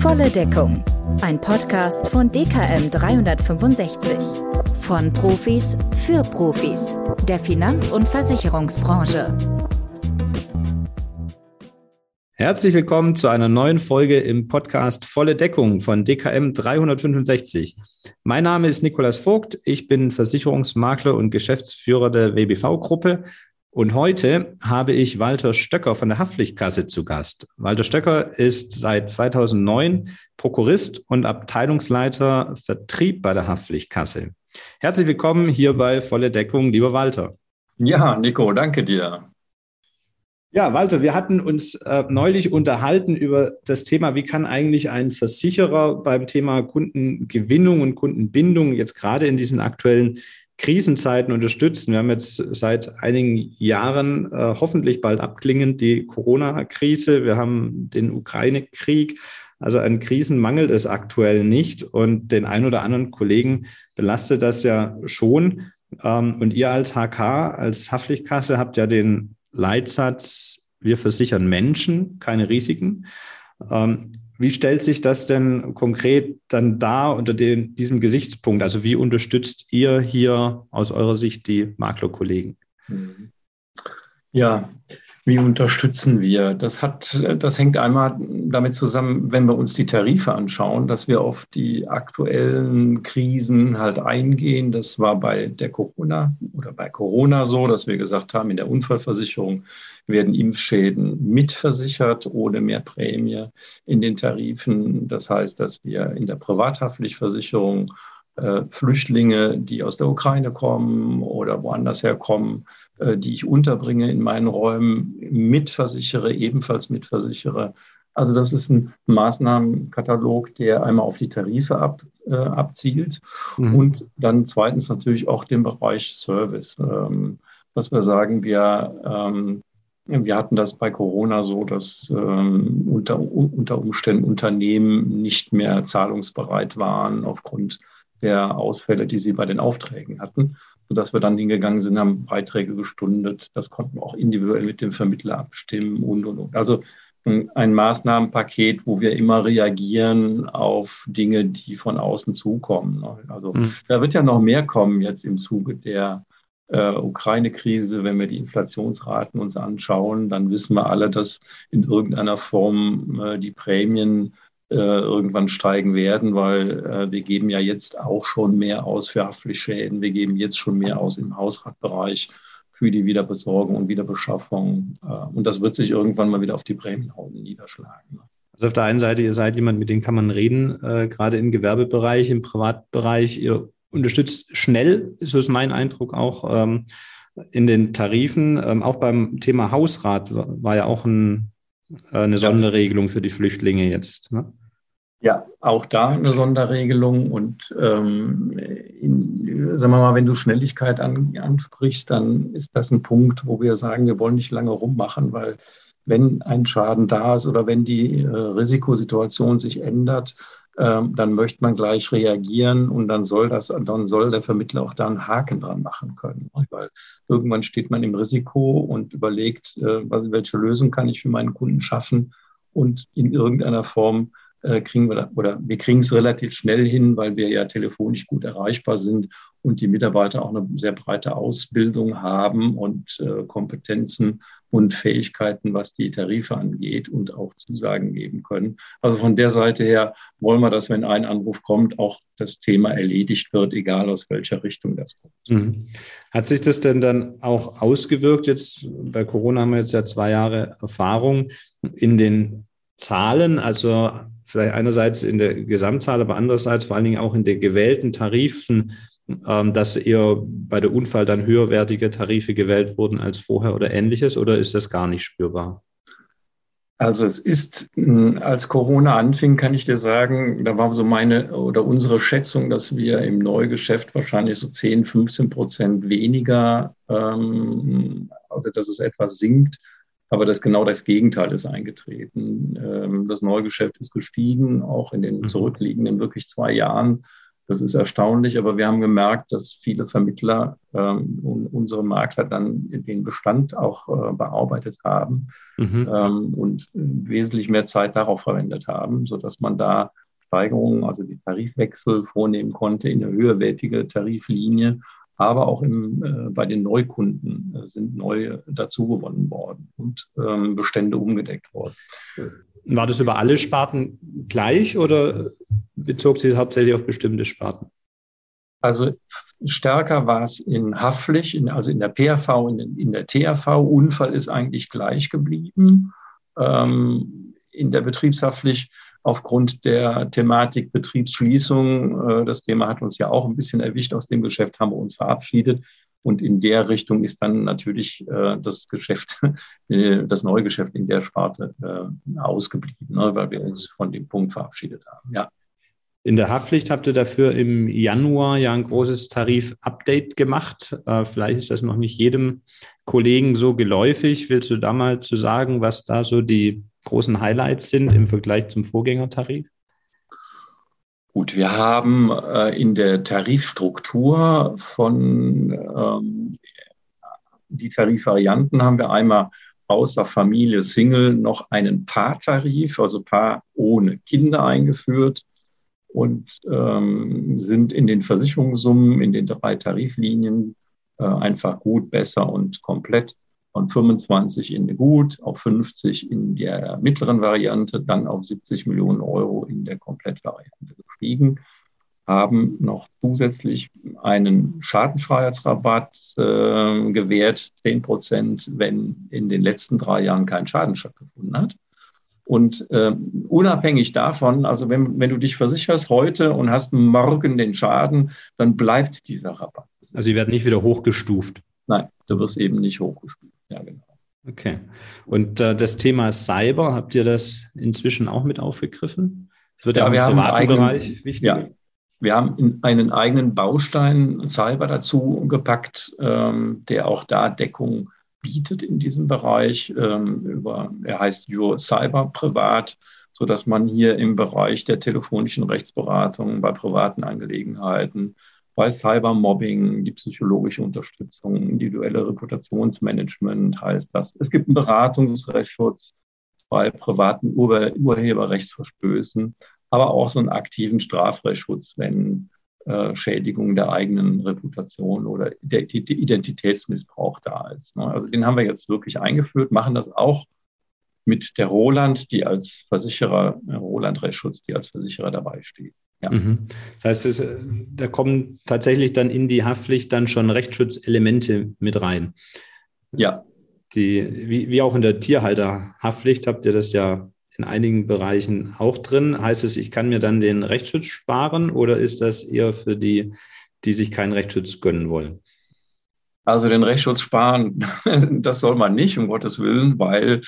Volle Deckung. Ein Podcast von DKM 365. Von Profis für Profis der Finanz- und Versicherungsbranche. Herzlich willkommen zu einer neuen Folge im Podcast Volle Deckung von DKM 365. Mein Name ist Nikolas Vogt. Ich bin Versicherungsmakler und Geschäftsführer der WBV-Gruppe und heute habe ich Walter Stöcker von der Haftpflichtkasse zu Gast. Walter Stöcker ist seit 2009 Prokurist und Abteilungsleiter Vertrieb bei der Haftpflichtkasse. Herzlich willkommen hier bei Volle Deckung, lieber Walter. Ja, Nico, danke dir. Ja, Walter, wir hatten uns äh, neulich unterhalten über das Thema, wie kann eigentlich ein Versicherer beim Thema Kundengewinnung und Kundenbindung jetzt gerade in diesen aktuellen Krisenzeiten unterstützen. Wir haben jetzt seit einigen Jahren äh, hoffentlich bald abklingend die Corona-Krise. Wir haben den Ukraine-Krieg. Also an Krisen mangelt es aktuell nicht. Und den ein oder anderen Kollegen belastet das ja schon. Ähm, und ihr als HK, als Haftpflichtkasse habt ja den Leitsatz, wir versichern Menschen, keine Risiken. Ähm, wie stellt sich das denn konkret dann dar unter den, diesem Gesichtspunkt? Also wie unterstützt ihr hier aus eurer Sicht die Maklerkollegen? Ja, wie unterstützen wir? Das hat, das hängt einmal damit zusammen, wenn wir uns die Tarife anschauen, dass wir auf die aktuellen Krisen halt eingehen. Das war bei der Corona oder bei Corona so, dass wir gesagt haben, in der Unfallversicherung werden Impfschäden mitversichert ohne mehr Prämie in den Tarifen. Das heißt, dass wir in der Privathaftpflichtversicherung äh, Flüchtlinge, die aus der Ukraine kommen oder woanders herkommen, äh, die ich unterbringe in meinen Räumen, mitversichere, ebenfalls mitversichere. Also das ist ein Maßnahmenkatalog, der einmal auf die Tarife ab, äh, abzielt mhm. und dann zweitens natürlich auch den Bereich Service. Ähm, was wir sagen, wir, ähm, wir hatten das bei Corona so, dass ähm, unter, unter Umständen Unternehmen nicht mehr zahlungsbereit waren aufgrund der Ausfälle, die sie bei den Aufträgen hatten sodass wir dann hingegangen sind, haben Beiträge gestundet. Das konnten wir auch individuell mit dem Vermittler abstimmen und, und, und. Also ein Maßnahmenpaket, wo wir immer reagieren auf Dinge, die von außen zukommen. Also mhm. da wird ja noch mehr kommen jetzt im Zuge der äh, Ukraine-Krise. Wenn wir die Inflationsraten uns anschauen, dann wissen wir alle, dass in irgendeiner Form äh, die Prämien irgendwann steigen werden, weil äh, wir geben ja jetzt auch schon mehr aus für Haftpflichtschäden. Wir geben jetzt schon mehr aus im Hausratbereich für die Wiederbesorgung und Wiederbeschaffung. Äh, und das wird sich irgendwann mal wieder auf die Prämienhauen niederschlagen. Also auf der einen Seite, ihr seid jemand, mit dem kann man reden, äh, gerade im Gewerbebereich, im Privatbereich. Ihr unterstützt schnell, so ist mein Eindruck auch, ähm, in den Tarifen. Ähm, auch beim Thema Hausrat war, ja auch ein, äh, eine Sonderregelung für die Flüchtlinge jetzt. Ne? Ja, auch da eine Sonderregelung. Und ähm, in, sagen wir mal, wenn du Schnelligkeit an, ansprichst, dann ist das ein Punkt, wo wir sagen, wir wollen nicht lange rummachen, weil wenn ein Schaden da ist oder wenn die äh, Risikosituation sich ändert, ähm, dann möchte man gleich reagieren und dann soll das, dann soll der Vermittler auch da einen Haken dran machen können. Weil irgendwann steht man im Risiko und überlegt, äh, was, welche Lösung kann ich für meinen Kunden schaffen und in irgendeiner Form kriegen wir, oder wir kriegen es relativ schnell hin, weil wir ja telefonisch gut erreichbar sind und die Mitarbeiter auch eine sehr breite Ausbildung haben und äh, Kompetenzen und Fähigkeiten, was die Tarife angeht und auch Zusagen geben können. Also von der Seite her wollen wir, dass wenn ein Anruf kommt, auch das Thema erledigt wird, egal aus welcher Richtung das kommt. Mhm. Hat sich das denn dann auch ausgewirkt? Jetzt bei Corona haben wir jetzt ja zwei Jahre Erfahrung in den Zahlen. Also vielleicht einerseits in der Gesamtzahl, aber andererseits vor allen Dingen auch in den gewählten Tarifen, ähm, dass eher bei der Unfall dann höherwertige Tarife gewählt wurden als vorher oder ähnliches, oder ist das gar nicht spürbar? Also es ist, hm, als Corona anfing, kann ich dir sagen, da war so meine oder unsere Schätzung, dass wir im Neugeschäft wahrscheinlich so 10, 15 Prozent weniger, ähm, also dass es etwas sinkt aber das genau das Gegenteil ist eingetreten. Ähm, das Neugeschäft ist gestiegen, auch in den mhm. zurückliegenden wirklich zwei Jahren Das ist erstaunlich, aber wir haben gemerkt, dass viele Vermittler ähm, und unsere Makler dann den Bestand auch äh, bearbeitet haben mhm. ähm, und wesentlich mehr Zeit darauf verwendet haben, sodass man da Steigerungen, also die Tarifwechsel vornehmen konnte in eine höherwertige Tariflinie. Aber auch im, äh, bei den Neukunden äh, sind neue dazugewonnen worden und ähm, Bestände umgedeckt worden. War das über alle Sparten gleich oder bezog sich hauptsächlich auf bestimmte Sparten? Also stärker war es in Haftpflicht, in, also in der PAV, in, in, der TAV. Unfall ist eigentlich gleich geblieben. Ähm, in der Betriebshaftpflicht aufgrund der Thematik Betriebsschließung, äh, das Thema hat uns ja auch ein bisschen erwischt aus dem Geschäft, haben wir uns verabschiedet. Und in der Richtung ist dann natürlich äh, das Geschäft, äh, das neue Geschäft in der Sparte ausgeblieben, ne, weil wir uns von dem Punkt verabschiedet haben. Ja. In der Haftpflicht habt ihr dafür im Januar ja ein großes Tarif-Update gemacht. Vielleicht ist das noch nicht jedem Kollegen so geläufig. Willst du da mal zu sagen, was da so die großen Highlights sind im Vergleich zum Vorgängertarif? Gut, wir haben äh, in der Tarifstruktur von ähm, die Tarifvarianten haben wir einmal außer Familie Single noch einen Paartarif, also Paar ohne Kinder eingeführt und ähm, sind in den Versicherungssummen, in den drei Tariflinien äh, einfach gut, besser und komplett von 25 in gut, auf 50 in der mittleren Variante, dann auf 70 Millionen Euro in der Komplettvariante gestiegen, haben noch zusätzlich einen Schadenfreiheitsrabatt äh, gewährt, 10 Prozent, wenn in den letzten drei Jahren kein Schaden stattgefunden hat. Und äh, unabhängig davon, also wenn, wenn du dich versicherst heute und hast morgen den Schaden, dann bleibt dieser Rabatt. Also sie werden nicht wieder hochgestuft. Nein, du wirst eben nicht hochgestuft. Ja, genau. Okay. Und äh, das Thema Cyber, habt ihr das inzwischen auch mit aufgegriffen? Das wird ja, ja im privaten eigenen, Bereich wichtig. Ja, wir haben einen eigenen Baustein Cyber dazu gepackt, ähm, der auch da Deckung bietet in diesem Bereich. Ähm, über, er heißt Your Cyber Privat, sodass man hier im Bereich der telefonischen Rechtsberatung bei privaten Angelegenheiten bei Cybermobbing, die psychologische Unterstützung, individuelle Reputationsmanagement heißt das. Es gibt einen Beratungsrechtsschutz bei privaten Ur Urheberrechtsverstößen, aber auch so einen aktiven Strafrechtsschutz, wenn äh, Schädigung der eigenen Reputation oder der, der Identitätsmissbrauch da ist. Ne? Also den haben wir jetzt wirklich eingeführt, machen das auch mit der Roland, die als Versicherer, äh, Roland Rechtsschutz, die als Versicherer dabei steht. Ja. Mhm. Das heißt, es, da kommen tatsächlich dann in die Haftpflicht dann schon Rechtsschutzelemente mit rein. Ja. Die, wie, wie auch in der Tierhalterhaftpflicht habt ihr das ja in einigen Bereichen auch drin. Heißt es, ich kann mir dann den Rechtsschutz sparen oder ist das eher für die, die sich keinen Rechtsschutz gönnen wollen? Also den Rechtsschutz sparen, das soll man nicht, um Gottes Willen, weil,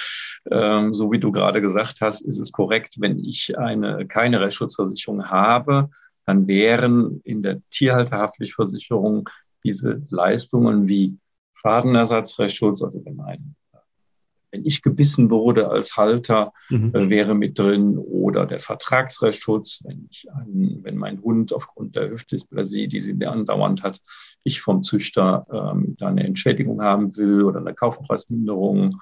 ähm, so wie du gerade gesagt hast, ist es korrekt, wenn ich eine, keine Rechtsschutzversicherung habe, dann wären in der Tierhalterhaftpflichtversicherung diese Leistungen wie Schadenersatzrechtsschutz, also wenn ein wenn ich gebissen wurde als Halter, mhm. äh, wäre mit drin oder der Vertragsrechtsschutz, wenn, ich einen, wenn mein Hund aufgrund der Hüftdysplasie, die sie andauernd hat, ich vom Züchter ähm, da eine Entschädigung haben will oder eine Kaufpreisminderung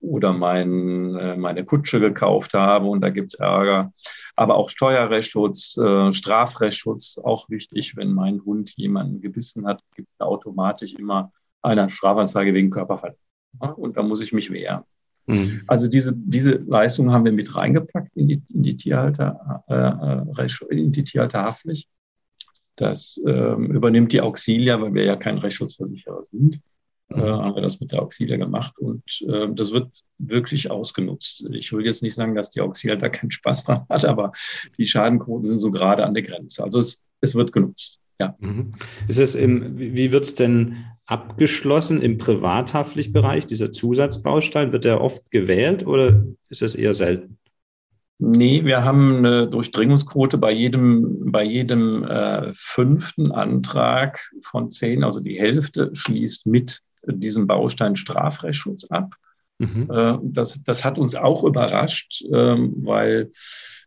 oder mein, äh, meine Kutsche gekauft habe und da gibt es Ärger. Aber auch Steuerrechtsschutz, äh, Strafrechtsschutz, auch wichtig, wenn mein Hund jemanden gebissen hat, gibt es automatisch immer eine Strafanzeige wegen Körperverletzung und da muss ich mich wehren. Mhm. Also diese, diese Leistung haben wir mit reingepackt in die, in die, Tierhalter, äh, äh in die Tierhalterhaftpflicht. Das ähm, übernimmt die Auxilia, weil wir ja kein Rechtsschutzversicherer sind. Äh, mhm. haben wir das mit der Auxilia gemacht und äh, das wird wirklich ausgenutzt. Ich will jetzt nicht sagen, dass die Auxilia da keinen Spaß dran hat, aber die Schadenquoten sind so gerade an der Grenze. Also es, es wird genutzt. Ja. Mhm. Ist es im, wie wird es denn abgeschlossen im Privathaftpflichtbereich, dieser Zusatzbaustein? Wird der oft gewählt oder ist es eher selten? Nee, wir haben eine Durchdringungsquote bei jedem, bei jedem äh, fünften Antrag von zehn, also die Hälfte schließt mit diesem Baustein Strafrechtsschutz ab. Mhm. Äh, das, das hat uns auch überrascht, äh, weil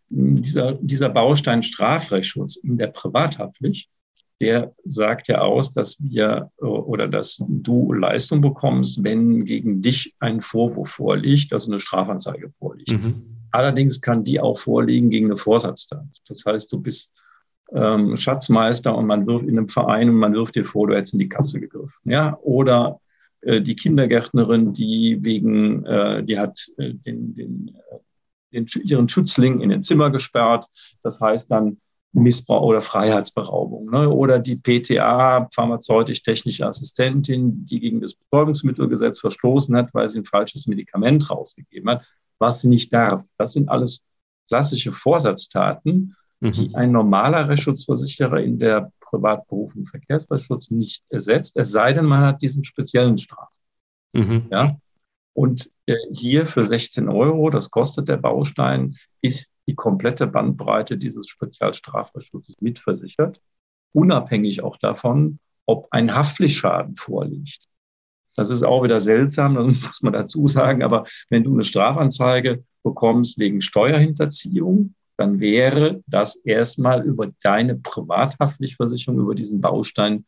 dieser, dieser Baustein Strafrechtsschutz in der Privathaftpflicht, der sagt ja aus, dass wir oder dass du Leistung bekommst, wenn gegen dich ein Vorwurf vorliegt, also eine Strafanzeige vorliegt. Mhm. Allerdings kann die auch vorliegen gegen eine Vorsatztat. Das heißt, du bist ähm, Schatzmeister und man wirft in einem Verein und man wirft dir vor, du hättest in die Kasse gegriffen. Ja? Oder äh, die Kindergärtnerin, die wegen, äh, die hat äh, den, den, äh, den, ihren Schützling in ein Zimmer gesperrt. Das heißt dann Missbrauch oder Freiheitsberaubung. Ne? Oder die PTA, pharmazeutisch-technische Assistentin, die gegen das Betäubungsmittelgesetz verstoßen hat, weil sie ein falsches Medikament rausgegeben hat, was sie nicht darf. Das sind alles klassische Vorsatztaten, mhm. die ein normaler Rechtsschutzversicherer in der privatberuflichen Verkehrsrechtsschutz nicht ersetzt, es sei denn, man hat diesen speziellen Straf. Mhm. Ja? Und äh, hier für 16 Euro, das kostet der Baustein, ist die komplette Bandbreite dieses Spezialstrafrechtsschutzes mitversichert, unabhängig auch davon, ob ein Haftpflichtschaden vorliegt. Das ist auch wieder seltsam, das muss man dazu sagen, aber wenn du eine Strafanzeige bekommst wegen Steuerhinterziehung, dann wäre das erstmal über deine Privathaftpflichtversicherung, über diesen Baustein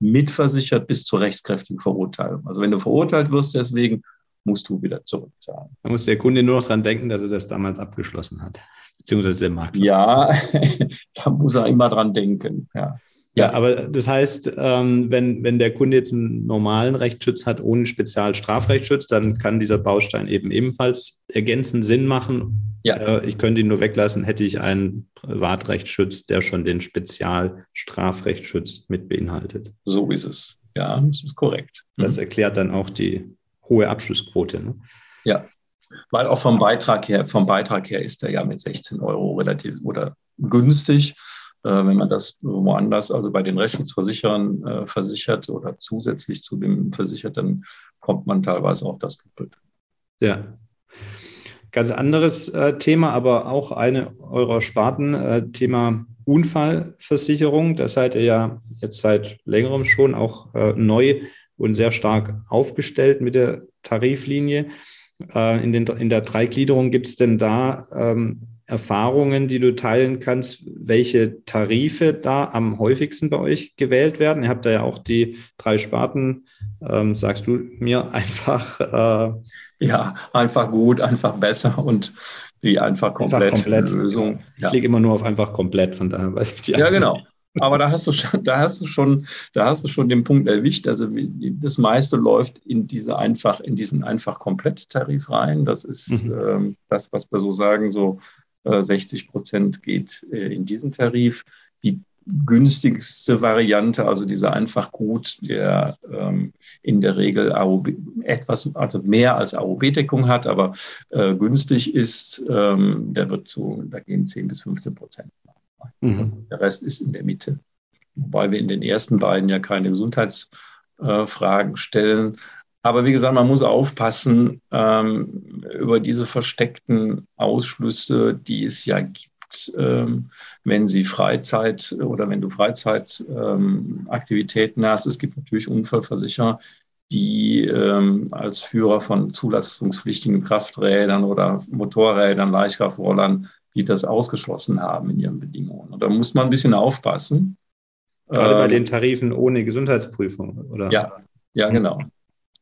mitversichert bis zur rechtskräftigen Verurteilung. Also wenn du verurteilt wirst, deswegen musst du wieder zurückzahlen. Da muss der Kunde nur noch dran denken, dass er das damals abgeschlossen hat, beziehungsweise der Makler. Ja, da muss er immer dran denken. Ja. Ja, aber das heißt, ähm, wenn, wenn der Kunde jetzt einen normalen Rechtsschutz hat ohne Spezialstrafrechtsschutz, dann kann dieser Baustein eben ebenfalls ergänzend Sinn machen. Ja. Äh, ich könnte ihn nur weglassen, hätte ich einen Privatrechtsschutz, der schon den Spezialstrafrechtsschutz mit beinhaltet. So ist es. Ja, das ist korrekt. Das mhm. erklärt dann auch die hohe Abschlussquote. Ne? Ja, weil auch vom Beitrag her, vom Beitrag her ist er ja mit 16 Euro relativ oder günstig. Äh, wenn man das woanders, also bei den Rechtsschutzversicherern äh, versichert oder zusätzlich zu dem versichert, dann kommt man teilweise auf das Doppelte. Ja. Ganz anderes äh, Thema, aber auch eine eurer Sparten, Thema Unfallversicherung. Da seid ihr ja jetzt seit längerem schon auch neu und sehr stark aufgestellt mit der Tariflinie. In, den, in der Dreigliederung gibt es denn da ähm, Erfahrungen, die du teilen kannst, welche Tarife da am häufigsten bei euch gewählt werden? Ihr habt da ja auch die drei Sparten. Ähm, sagst du mir einfach? Äh, ja, einfach gut, einfach besser und die einfach komplett, einfach komplett. Lösung. Ich ja. klicke immer nur auf einfach komplett, von daher weiß ich die. Ja, genau. Aber da hast du schon, da hast du schon, da hast du schon den Punkt erwischt. Also das meiste läuft in diese einfach, in diesen einfach Kompletttarif rein. Das ist mhm. ähm, das, was wir so sagen, so 60 Prozent geht äh, in diesen Tarif. Die günstigste Variante, also dieser einfach gut, der ähm, in der Regel AOB, etwas, also mehr als AOB-Deckung hat, aber äh, günstig ist, ähm, der wird so, da gehen 10 bis 15 Prozent. Mhm. Der Rest ist in der Mitte. Wobei wir in den ersten beiden ja keine Gesundheitsfragen stellen. Aber wie gesagt, man muss aufpassen ähm, über diese versteckten Ausschlüsse, die es ja gibt, ähm, wenn sie Freizeit oder wenn du Freizeitaktivitäten ähm, hast. Es gibt natürlich Unfallversicherer, die ähm, als Führer von zulassungspflichtigen Krafträdern oder Motorrädern, Leichtkraftrollern die das ausgeschlossen haben in ihren Bedingungen. Und da muss man ein bisschen aufpassen. Gerade bei ähm, den Tarifen ohne Gesundheitsprüfung, oder? Ja, ja, genau.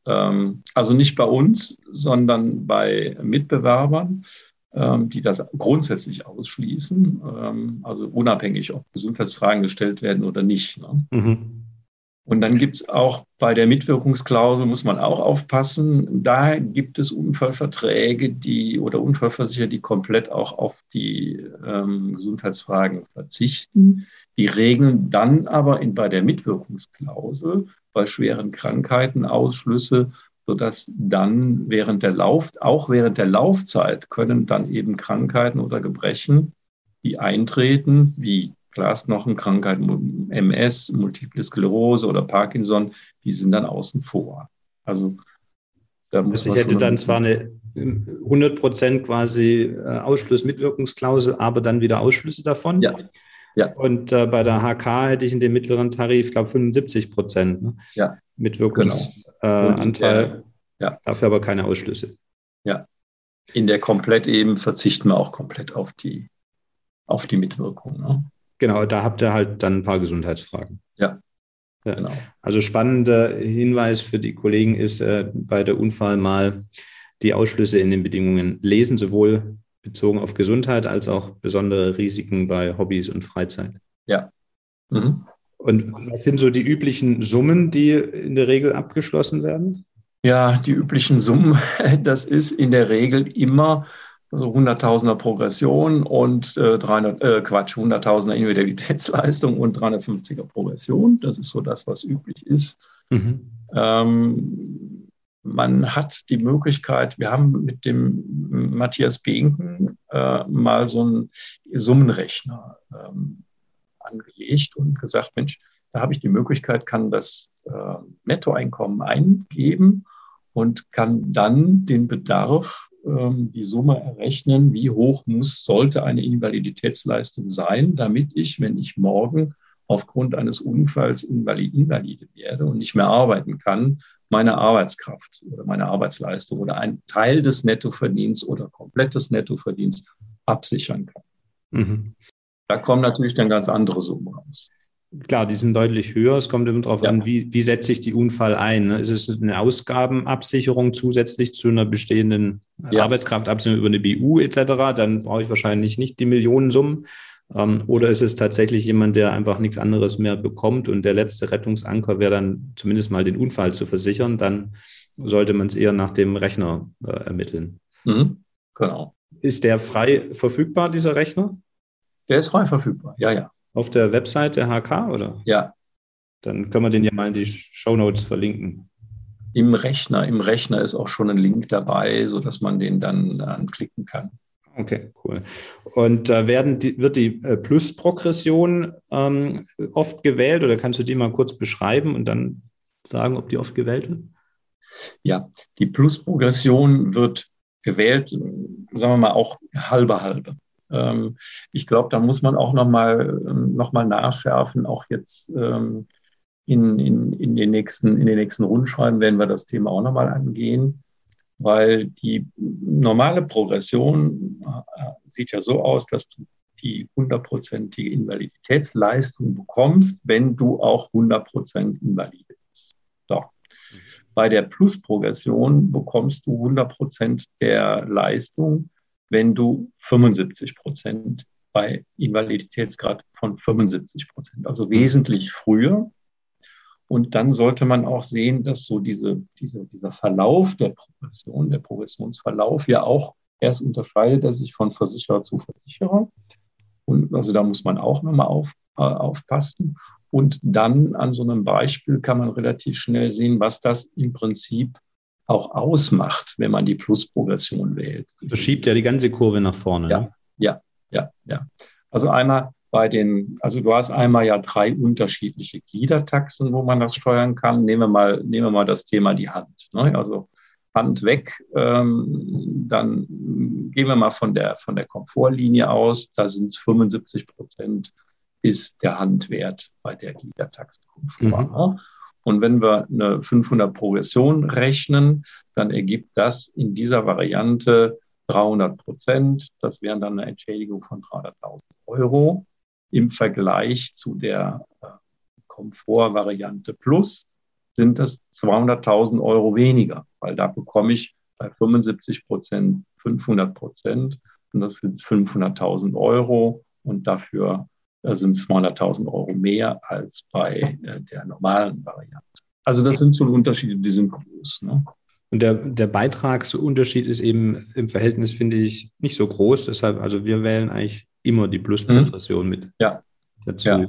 Ähm, also nicht bei uns, sondern bei Mitbewerbern, ähm, die das grundsätzlich ausschließen, ähm, also unabhängig, ob Gesundheitsfragen gestellt werden oder nicht. Ne? Mhm. Und dann gibt es auch bei der Mitwirkungsklausel, muss man auch aufpassen, da gibt es Unfallverträge, die oder Unfallversicherer, die komplett auch auf die ähm, Gesundheitsfragen verzichten. Die regeln dann aber in, bei der Mitwirkungsklausel bei schweren Krankheiten Ausschlüsse, sodass dann während der Lauf, auch während der Laufzeit können dann eben Krankheiten oder Gebrechen, die eintreten, wie Glasknochenkrankheiten, MS, Multiple Sklerose oder Parkinson, die sind dann außen vor. Also da muss also ich hätte dann zwar eine 100 Prozent quasi äh, Ausschlussmitwirkungsklausel, aber dann wieder Ausschlüsse davon. Ja. Ja. Und äh, bei der HK hätte ich in dem mittleren Tarif, glaube 75 Prozent ne? ja. Mitwirkungsanteil. Genau. Äh, ja. Dafür aber keine Ausschlüsse. Ja. In der komplett eben verzichten wir auch komplett auf die auf die Mitwirkung. Ne? Genau, da habt ihr halt dann ein paar Gesundheitsfragen. Ja. ja. Genau. Also spannender Hinweis für die Kollegen ist äh, bei der Unfall mal die Ausschlüsse in den Bedingungen lesen, sowohl bezogen auf Gesundheit als auch besondere Risiken bei Hobbys und Freizeit. Ja. Mhm. Und was sind so die üblichen Summen, die in der Regel abgeschlossen werden? Ja, die üblichen Summen, das ist in der Regel immer so 100.000er Progression und äh, 300, äh, Quatsch, 100.000er Individualitätsleistung und 350er Progression. Das ist so das, was üblich ist. Mhm. Ähm, man hat die Möglichkeit, wir haben mit dem Matthias Behnken äh, mal so einen Summenrechner ähm, angelegt und gesagt, Mensch, da habe ich die Möglichkeit, kann das äh, Nettoeinkommen eingeben und kann dann den Bedarf, ähm, die Summe errechnen, wie hoch muss, sollte eine Invaliditätsleistung sein, damit ich, wenn ich morgen aufgrund eines Unfalls invalide werde und nicht mehr arbeiten kann, meine Arbeitskraft oder meine Arbeitsleistung oder ein Teil des Nettoverdienstes oder komplettes Nettoverdienst absichern kann. Mhm. Da kommen natürlich dann ganz andere Summen raus. Klar, die sind deutlich höher. Es kommt immer darauf ja. an, wie, wie setze ich die Unfall ein. Ne? Ist es eine Ausgabenabsicherung zusätzlich zu einer bestehenden ja. Arbeitskraftabsicherung über eine BU etc.? Dann brauche ich wahrscheinlich nicht die Millionensummen. Ähm, oder ist es tatsächlich jemand, der einfach nichts anderes mehr bekommt und der letzte Rettungsanker wäre dann zumindest mal den Unfall zu versichern? Dann sollte man es eher nach dem Rechner äh, ermitteln. Mhm. Genau. Ist der frei verfügbar, dieser Rechner? Der ist frei verfügbar, ja, ja. Auf der Website der HK, oder? Ja. Dann können wir den ja mal in die Show Notes verlinken. Im Rechner, im Rechner ist auch schon ein Link dabei, sodass man den dann anklicken kann. Okay, cool. Und da äh, werden die, wird die äh, Plus-Progression ähm, oft gewählt oder kannst du die mal kurz beschreiben und dann sagen, ob die oft gewählt wird? Ja, die Plus-Progression wird gewählt, sagen wir mal auch halbe halbe. Ähm, ich glaube, da muss man auch nochmal ähm, noch mal nachschärfen, auch jetzt ähm, in, in, in, den nächsten, in den nächsten Rundschreiben werden wir das Thema auch nochmal angehen, weil die normale Progression äh, sieht ja so aus, dass du die hundertprozentige Invaliditätsleistung bekommst, wenn du auch 100% invalide bist. So. Bei der Plus-Progression bekommst du 100% der Leistung, wenn du 75 Prozent bei Invaliditätsgrad von 75 Prozent, also wesentlich früher. Und dann sollte man auch sehen, dass so diese, diese, dieser Verlauf der Progression, der Progressionsverlauf ja auch erst unterscheidet er sich von Versicherer zu Versicherer. Und also da muss man auch nochmal auf, äh, aufpassen. Und dann an so einem Beispiel kann man relativ schnell sehen, was das im Prinzip auch ausmacht, wenn man die Plusprogression wählt. Das schiebt ja die ganze Kurve nach vorne. Ja, ne? ja, ja, ja. Also einmal bei den, also du hast einmal ja drei unterschiedliche Gliedertaxen, wo man das steuern kann. Nehmen wir mal, nehmen wir mal das Thema die Hand. Ne? Also Hand weg, ähm, dann gehen wir mal von der, von der Komfortlinie aus. Da sind es 75 Prozent ist der Handwert bei der Gliedertaxe Mhm. Ne? Und wenn wir eine 500 Progression rechnen, dann ergibt das in dieser Variante 300 Prozent. Das wären dann eine Entschädigung von 300.000 Euro im Vergleich zu der äh, Komfortvariante Plus sind das 200.000 Euro weniger, weil da bekomme ich bei 75 Prozent 500 Prozent und das sind 500.000 Euro und dafür da sind 200.000 Euro mehr als bei äh, der normalen Variante. Also das sind so Unterschiede, die sind groß. Ne? Und der, der Beitragsunterschied ist eben im Verhältnis, finde ich, nicht so groß. Deshalb, also wir wählen eigentlich immer die Plus-Progression mhm. mit ja. dazu. Ja.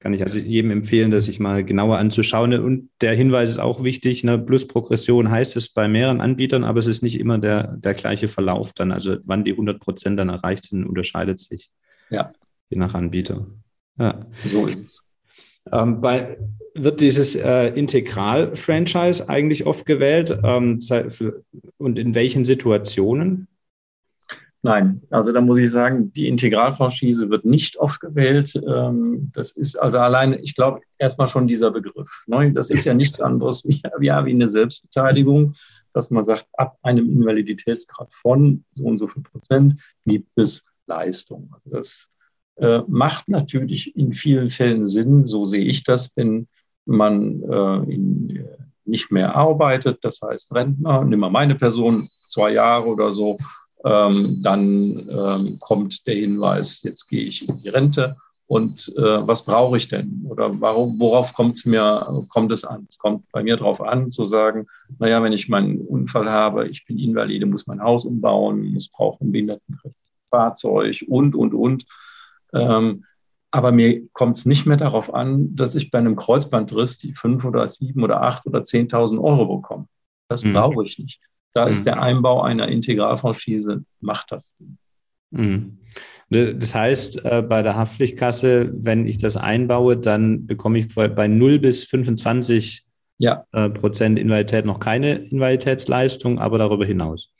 Kann ich also jedem empfehlen, das sich mal genauer anzuschauen. Und der Hinweis ist auch wichtig, eine Plus-Progression heißt es bei mehreren Anbietern, aber es ist nicht immer der, der gleiche Verlauf dann. Also wann die 100 Prozent dann erreicht sind, unterscheidet sich. Ja je nach Anbieter. Ja. So ist es. Ähm, bei, wird dieses äh, Integral-Franchise eigentlich oft gewählt ähm, und in welchen Situationen? Nein, also da muss ich sagen, die Integralfranchise wird nicht oft gewählt. Ähm, das ist also alleine, ich glaube, erstmal schon dieser Begriff. Ne? Das ist ja nichts anderes wie, wie eine Selbstbeteiligung, dass man sagt, ab einem Invaliditätsgrad von so und so viel Prozent gibt es Leistung. Also das Äh, macht natürlich in vielen Fällen Sinn, so sehe ich das, wenn man äh, in, nicht mehr arbeitet, das heißt Rentner, nimm mal meine Person, zwei Jahre oder so, ähm, dann ähm, kommt der Hinweis, jetzt gehe ich in die Rente und äh, was brauche ich denn? Oder warum, worauf kommt's mir, kommt es an? Es kommt bei mir darauf an, zu sagen, naja, wenn ich meinen Unfall habe, ich bin Invalide, muss mein Haus umbauen, muss brauche ein behindertengerechtes Fahrzeug und, und, und. Ähm, aber mir kommt es nicht mehr darauf an, dass ich bei einem Kreuzbandriss die fünf oder sieben oder acht oder zehntausend Euro bekomme. Das mhm. brauche ich nicht. Da mhm. ist der Einbau einer Integralfranchise, macht das. Mhm. Das heißt, äh, bei der Haftpflichtkasse, wenn ich das einbaue, dann bekomme ich bei 0 bis 25 ja. Äh, Prozent Invalidität noch keine Invaliditätsleistung, aber darüber hinaus.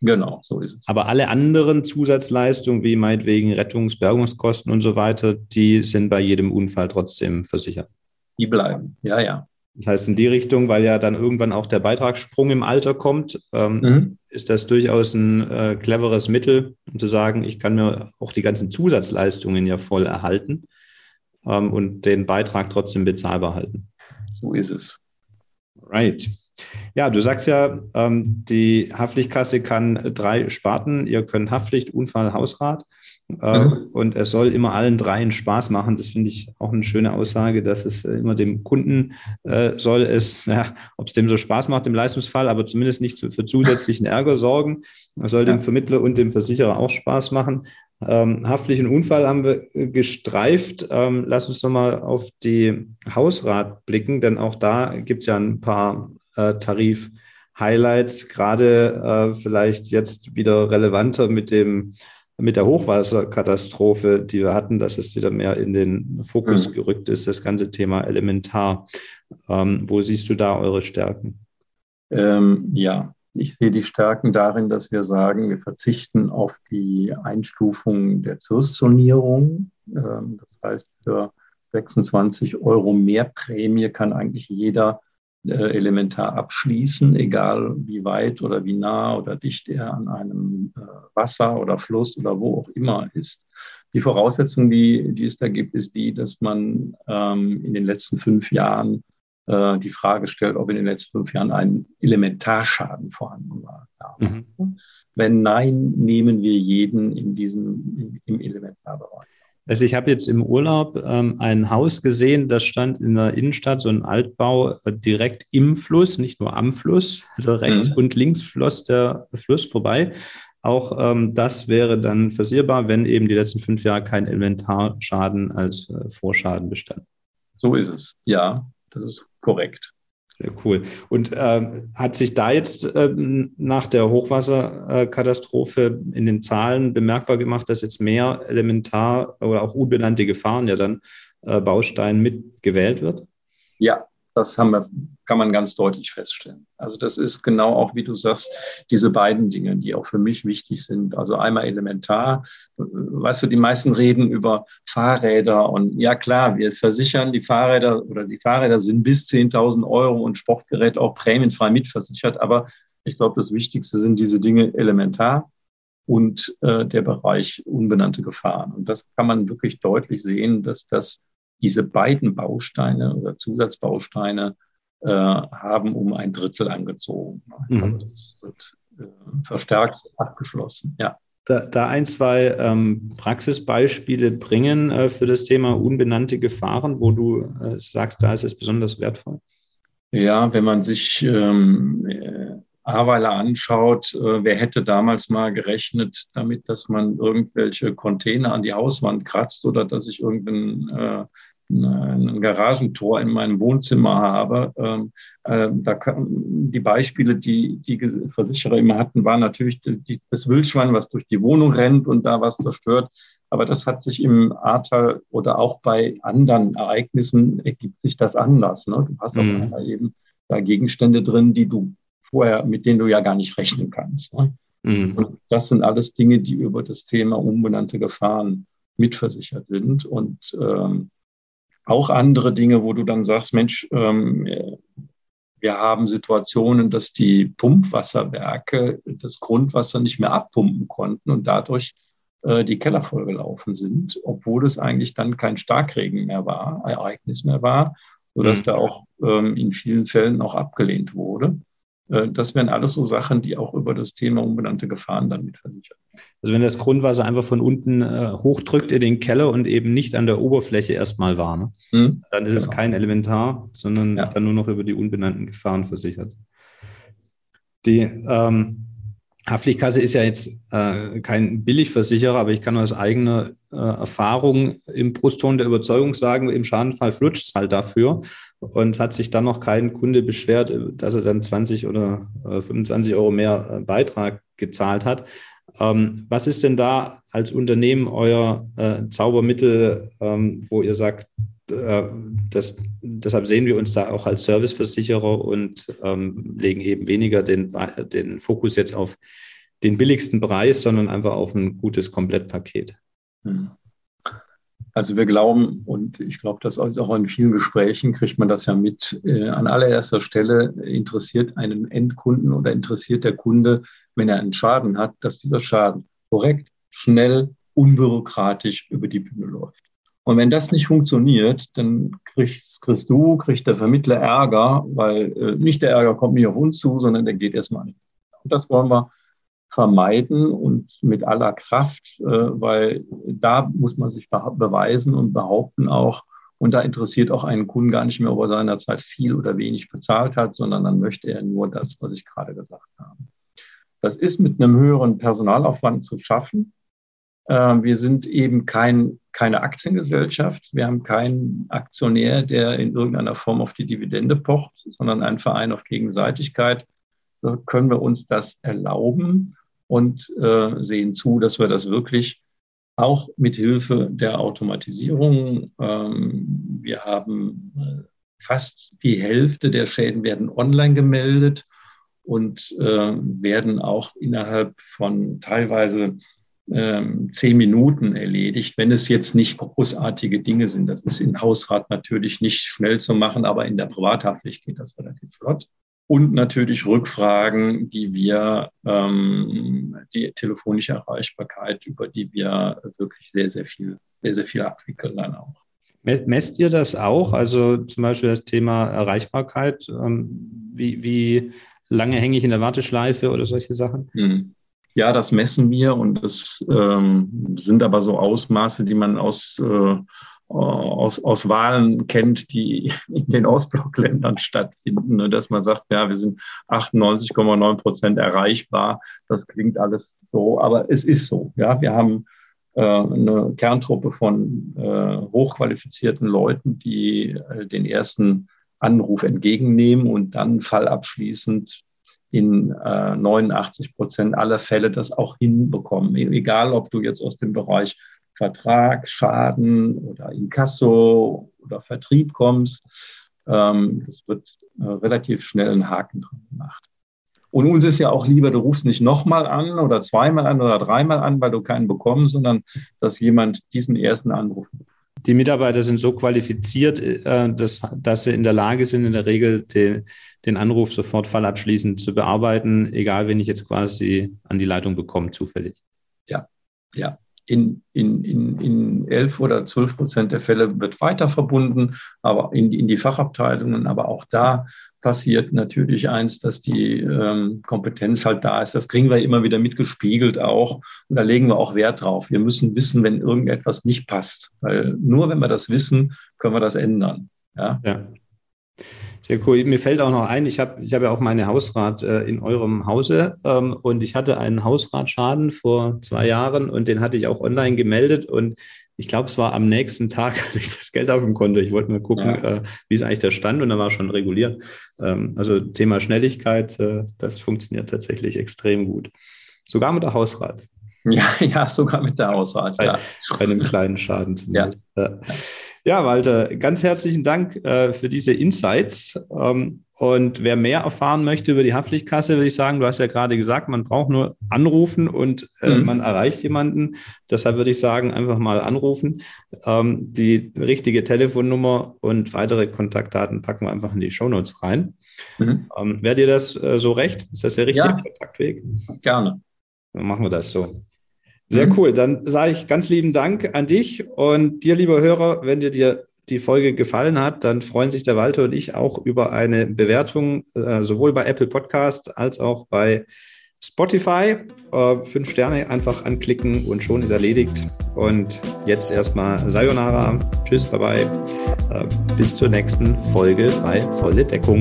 Genau, so ist es. Aber alle anderen Zusatzleistungen, wie meinetwegen Rettungs-, Bergungskosten und so weiter, die sind bei jedem Unfall trotzdem versichert. Die bleiben, ja, ja. Das heißt, in die Richtung, weil ja dann irgendwann auch der Beitragssprung im Alter kommt, ähm, mhm. ist das durchaus ein äh, cleveres Mittel, um zu sagen, ich kann mir auch die ganzen Zusatzleistungen ja voll erhalten ähm, und den Beitrag trotzdem bezahlbar halten. So ist es. Right. Ja, du sagst ja, ähm, die Haftpflichtkasse kann drei Sparten. Ihr könnt Haftpflicht, Unfall, Hausrat. Äh, mhm. Und es soll immer allen dreien Spaß machen. Das finde ich auch eine schöne Aussage, dass es äh, immer dem Kunden äh, soll es, ja, ob es dem so Spaß macht im Leistungsfall, aber zumindest nicht für zusätzlichen Ärger sorgen. Es soll ja. dem Vermittler und dem Versicherer auch Spaß machen. Ähm, haftlichen Unfall haben wir gestreift. Ähm, lass uns nochmal auf die Hausrat blicken, denn auch da gibt es ja ein paar äh, Tarif-Highlights, gerade äh, vielleicht jetzt wieder relevanter mit dem mit der Hochwasserkatastrophe, die wir hatten, dass es wieder mehr in den Fokus mhm. gerückt ist, das ganze Thema Elementar. Ähm, wo siehst du da eure Stärken? Ähm, ja, ich sehe die Stärken darin, dass wir sagen, wir verzichten auf die Einstufung der Zirszonierung. Ähm, das heißt, für 26 Euro mehr Prämie kann eigentlich jeder elementar abschließen, egal wie weit oder wie nah oder dicht er an einem äh, Wasser oder Fluss oder wo auch immer ist. Die Voraussetzung, die, die es da gibt, ist die, dass man ähm, in den letzten fünf Jahren äh, die Frage stellt, ob in den letzten fünf Jahren ein Elementarschaden vorhanden war. Mhm. Wenn nein, nehmen wir jeden in diesem, im, im Elementarbereich. Also ich habe jetzt im Urlaub ähm, ein Haus gesehen, das stand in der Innenstadt, so ein Altbau äh, direkt im Fluss, nicht nur am Fluss, also rechts mhm. und links floss der Fluss vorbei. Auch ähm, das wäre dann versierbar, wenn eben die letzten fünf Jahre kein Elementarschaden als äh, Vorschaden bestand. So ist es, ja, das ist korrekt. Sehr cool. Und äh, hat sich da jetzt äh, nach der Hochwasserkatastrophe in den Zahlen bemerkbar gemacht, dass jetzt mehr elementar oder auch unbenannte Gefahren ja dann äh, Baustein mitgewählt wird? Ja, das haben wir, kann man ganz deutlich feststellen. Also das ist genau auch, wie du sagst, diese beiden Dinge, die auch für mich wichtig sind. Also einmal elementar. Weißt du, die meisten reden über Fahrräder und ja klar, wir versichern die Fahrräder oder die Fahrräder sind bis 10.000 Euro und Sportgerät auch prämienfrei mitversichert. Aber ich glaube, das Wichtigste sind diese Dinge elementar und äh, der Bereich unbenannte Gefahren. Und das kann man wirklich deutlich sehen, dass das diese beiden Bausteine oder Zusatzbausteine äh, haben um ein Drittel angezogen. Mhm. Also das wird äh, verstärkt abgeschlossen, ja. Da, da ein, zwei ähm, Praxisbeispiele bringen äh, für das Thema unbenannte Gefahren, wo du äh, sagst, da ist es besonders wertvoll. Ja, wenn man sich ähm, äh, Aweiler anschaut, äh, wer hätte damals mal gerechnet damit, dass man irgendwelche Container an die Hauswand kratzt oder dass ich irgendein äh, ein Garagentor in meinem Wohnzimmer habe. Ähm, äh, da kann, die Beispiele, die die Versicherer immer hatten, waren natürlich die, das Wildschwein, was durch die Wohnung rennt und da was zerstört. Aber das hat sich im Ahrtal oder auch bei anderen Ereignissen ergibt sich das anders. Ne? Du hast mhm. einmal eben da Gegenstände drin, die du vorher, mit denen du ja gar nicht rechnen kannst. Ne? Mhm. Und das sind alles Dinge, die über das Thema unbenannte Gefahren mitversichert sind. Und ähm, auch andere Dinge, wo du dann sagst, Mensch, ähm, wir haben Situationen, dass die Pumpwasserwerke das Grundwasser nicht mehr abpumpen konnten und dadurch äh, die Keller vollgelaufen sind, obwohl es eigentlich dann kein Starkregen mehr war, Ereignis mehr war, sodass mhm. da auch ähm, in vielen Fällen auch abgelehnt wurde. Äh, das wären alles so Sachen, die auch über das Thema unbenannte Gefahren dann mitversichern. Also wenn das Grundwasser einfach von unten äh, hochdrückt in den Keller und eben nicht an der Oberfläche erstmal war, ne? mhm. dann ist genau. es kein Elementar, sondern ja. dann nur noch über die unbenannten Gefahren versichert. Die ähm, Haftpflichtkasse ist ja jetzt äh, kein Billigversicherer, aber ich kann aus eigener äh, Erfahrung im Brustton der Überzeugung sagen, im Schadenfall flutscht es halt dafür. Und hat sich dann noch kein Kunde beschwert, dass er dann 20 oder äh, 25 Euro mehr äh, Beitrag gezahlt hat. Ähm, was ist denn da als Unternehmen euer äh, Zaubermittel, ähm, wo ihr sagt, äh, das, deshalb sehen wir uns da auch als Serviceversicherer und ähm, legen eben weniger den, den Fokus jetzt auf den billigsten Preis, sondern einfach auf ein gutes Komplettpaket. Hm. Also wir glauben, und ich glaube, dass auch in vielen Gesprächen kriegt man das ja mit, äh, an allererster Stelle interessiert einen Endkunden oder interessiert der Kunde, wenn er einen Schaden hat, dass dieser Schaden korrekt, schnell, unbürokratisch über die Bühne läuft. Und wenn das nicht funktioniert, dann kriegst, kriegst du, kriegt der Vermittler Ärger, weil äh, nicht der Ärger kommt nicht auf uns zu, sondern der geht erstmal nicht. Und das wollen wir vermeiden und mit aller Kraft, äh, weil da muss man sich beweisen und behaupten auch. Und da interessiert auch einen Kunden gar nicht mehr, ob er seinerzeit viel oder wenig bezahlt hat, sondern dann möchte er nur das, was ich gerade gesagt habe. Das ist mit einem höheren Personalaufwand zu schaffen. Äh, wir sind eben kein, keine Aktiengesellschaft. Wir haben keinen Aktionär, der in irgendeiner Form auf die Dividende pocht, sondern einen Verein auf Gegenseitigkeit. Da können wir uns das erlauben und äh, sehen zu, dass wir das wirklich auch mit Hilfe der Automatisierung, ähm, wir haben äh, fast die Hälfte der Schäden werden online gemeldet und äh, werden auch innerhalb von teilweise ähm, zehn Minuten erledigt, wenn es jetzt nicht großartige Dinge sind. Das ist in Hausrat natürlich nicht schnell zu machen, aber in der Privathaftpflicht geht das relativ flott und natürlich Rückfragen, die wir, ähm, die telefonische Erreichbarkeit, über die wir wirklich sehr, sehr viel, sehr, sehr viel abwickeln dann auch. Messt ihr das auch? Also zum Beispiel das Thema Erreichbarkeit. Ähm, wie, wie lange hänge ich in der Warteschleife oder solche Sachen? Hm. Ja, das messen wir und das ähm, sind aber so Ausmaße, die man aus äh, aus, aus Wahlen kennt, die in den Ostblockländern stattfinden, ne? dass man sagt, ja, wir sind 98,9 Prozent erreichbar. Das klingt alles so, aber es ist so. Ja, wir haben äh, eine Kerntruppe von äh, hochqualifizierten Leuten, die äh, den ersten Anruf entgegennehmen und dann fallabschließend in äh, 89 Prozent aller Fälle das auch hinbekommen. Egal, ob du jetzt aus dem Bereich Vertragsschaden oder Inkasso oder Vertrieb kommst. Ähm, das wird äh, relativ schnell einen Haken dran gemacht. Und uns ist ja auch lieber, du rufst nicht nochmal an oder zweimal an oder dreimal an, weil du keinen bekommst, sondern dass jemand diesen ersten Anruf die Mitarbeiter sind so qualifiziert, äh, dass, dass sie in der Lage sind, in der Regel den, den Anruf sofort fallabschließend zu bearbeiten, egal wen ich jetzt quasi an die Leitung bekomme, zufällig. Ja, ja in, in, in, in 11 oder 12 Prozent der Fälle wird weiter verbunden, aber in, in die Fachabteilungen. Aber auch da passiert natürlich eins, dass die ähm, Kompetenz halt da ist. Das kriegen wir immer wieder mitgespiegelt auch. Und da legen wir auch Wert drauf. Wir müssen wissen, wenn irgendetwas nicht passt. Weil nur wenn wir das wissen, können wir das ändern. Ja. ja. Sehr cool. Mir fällt auch noch ein, ich habe ich hab ja auch meine Hausrat äh, in eurem Hause ähm, und ich hatte einen Hausratschaden vor zwei Jahren und den hatte ich auch online gemeldet und ich glaube, es war am nächsten Tag hatte ich das Geld auf dem Konto. Ich wollte mal gucken, ja. äh, wie ist eigentlich der Stand und da war schon reguliert. Ähm, also Thema Schnelligkeit, äh, das funktioniert tatsächlich extrem gut. Sogar mit der Hausrat. Ja, ja, sogar mit der Hausrat. Bei, ja. bei einem kleinen Schaden zumindest. Ja. Ja, Walter, ganz herzlichen Dank äh, für diese Insights. Ähm, und wer mehr erfahren möchte über die Haftpflichtkasse, würde ich sagen, du hast ja gerade gesagt, man braucht nur anrufen und äh, mhm. man erreicht jemanden. Deshalb würde ich sagen, einfach mal anrufen. Ähm, die richtige Telefonnummer und weitere Kontaktdaten packen wir einfach in die Shownotes rein. Mhm. Ähm, Wäre dir das äh, so recht? Ist das der richtige ja. Kontaktweg? Gerne. Dann machen wir das so. Sehr mhm. cool. Dann sage ich ganz lieben Dank an dich und dir, lieber Hörer, wenn dir, dir die Folge gefallen hat, dann freuen sich der Walter und ich auch über eine Bewertung, äh, sowohl bei Apple Podcast als auch bei Spotify. Äh, fünf Sterne einfach anklicken und schon ist erledigt. Und jetzt erstmal Sayonara. Tschüss, bye bye. Äh, bis zur nächsten Folge bei Volle Deckung.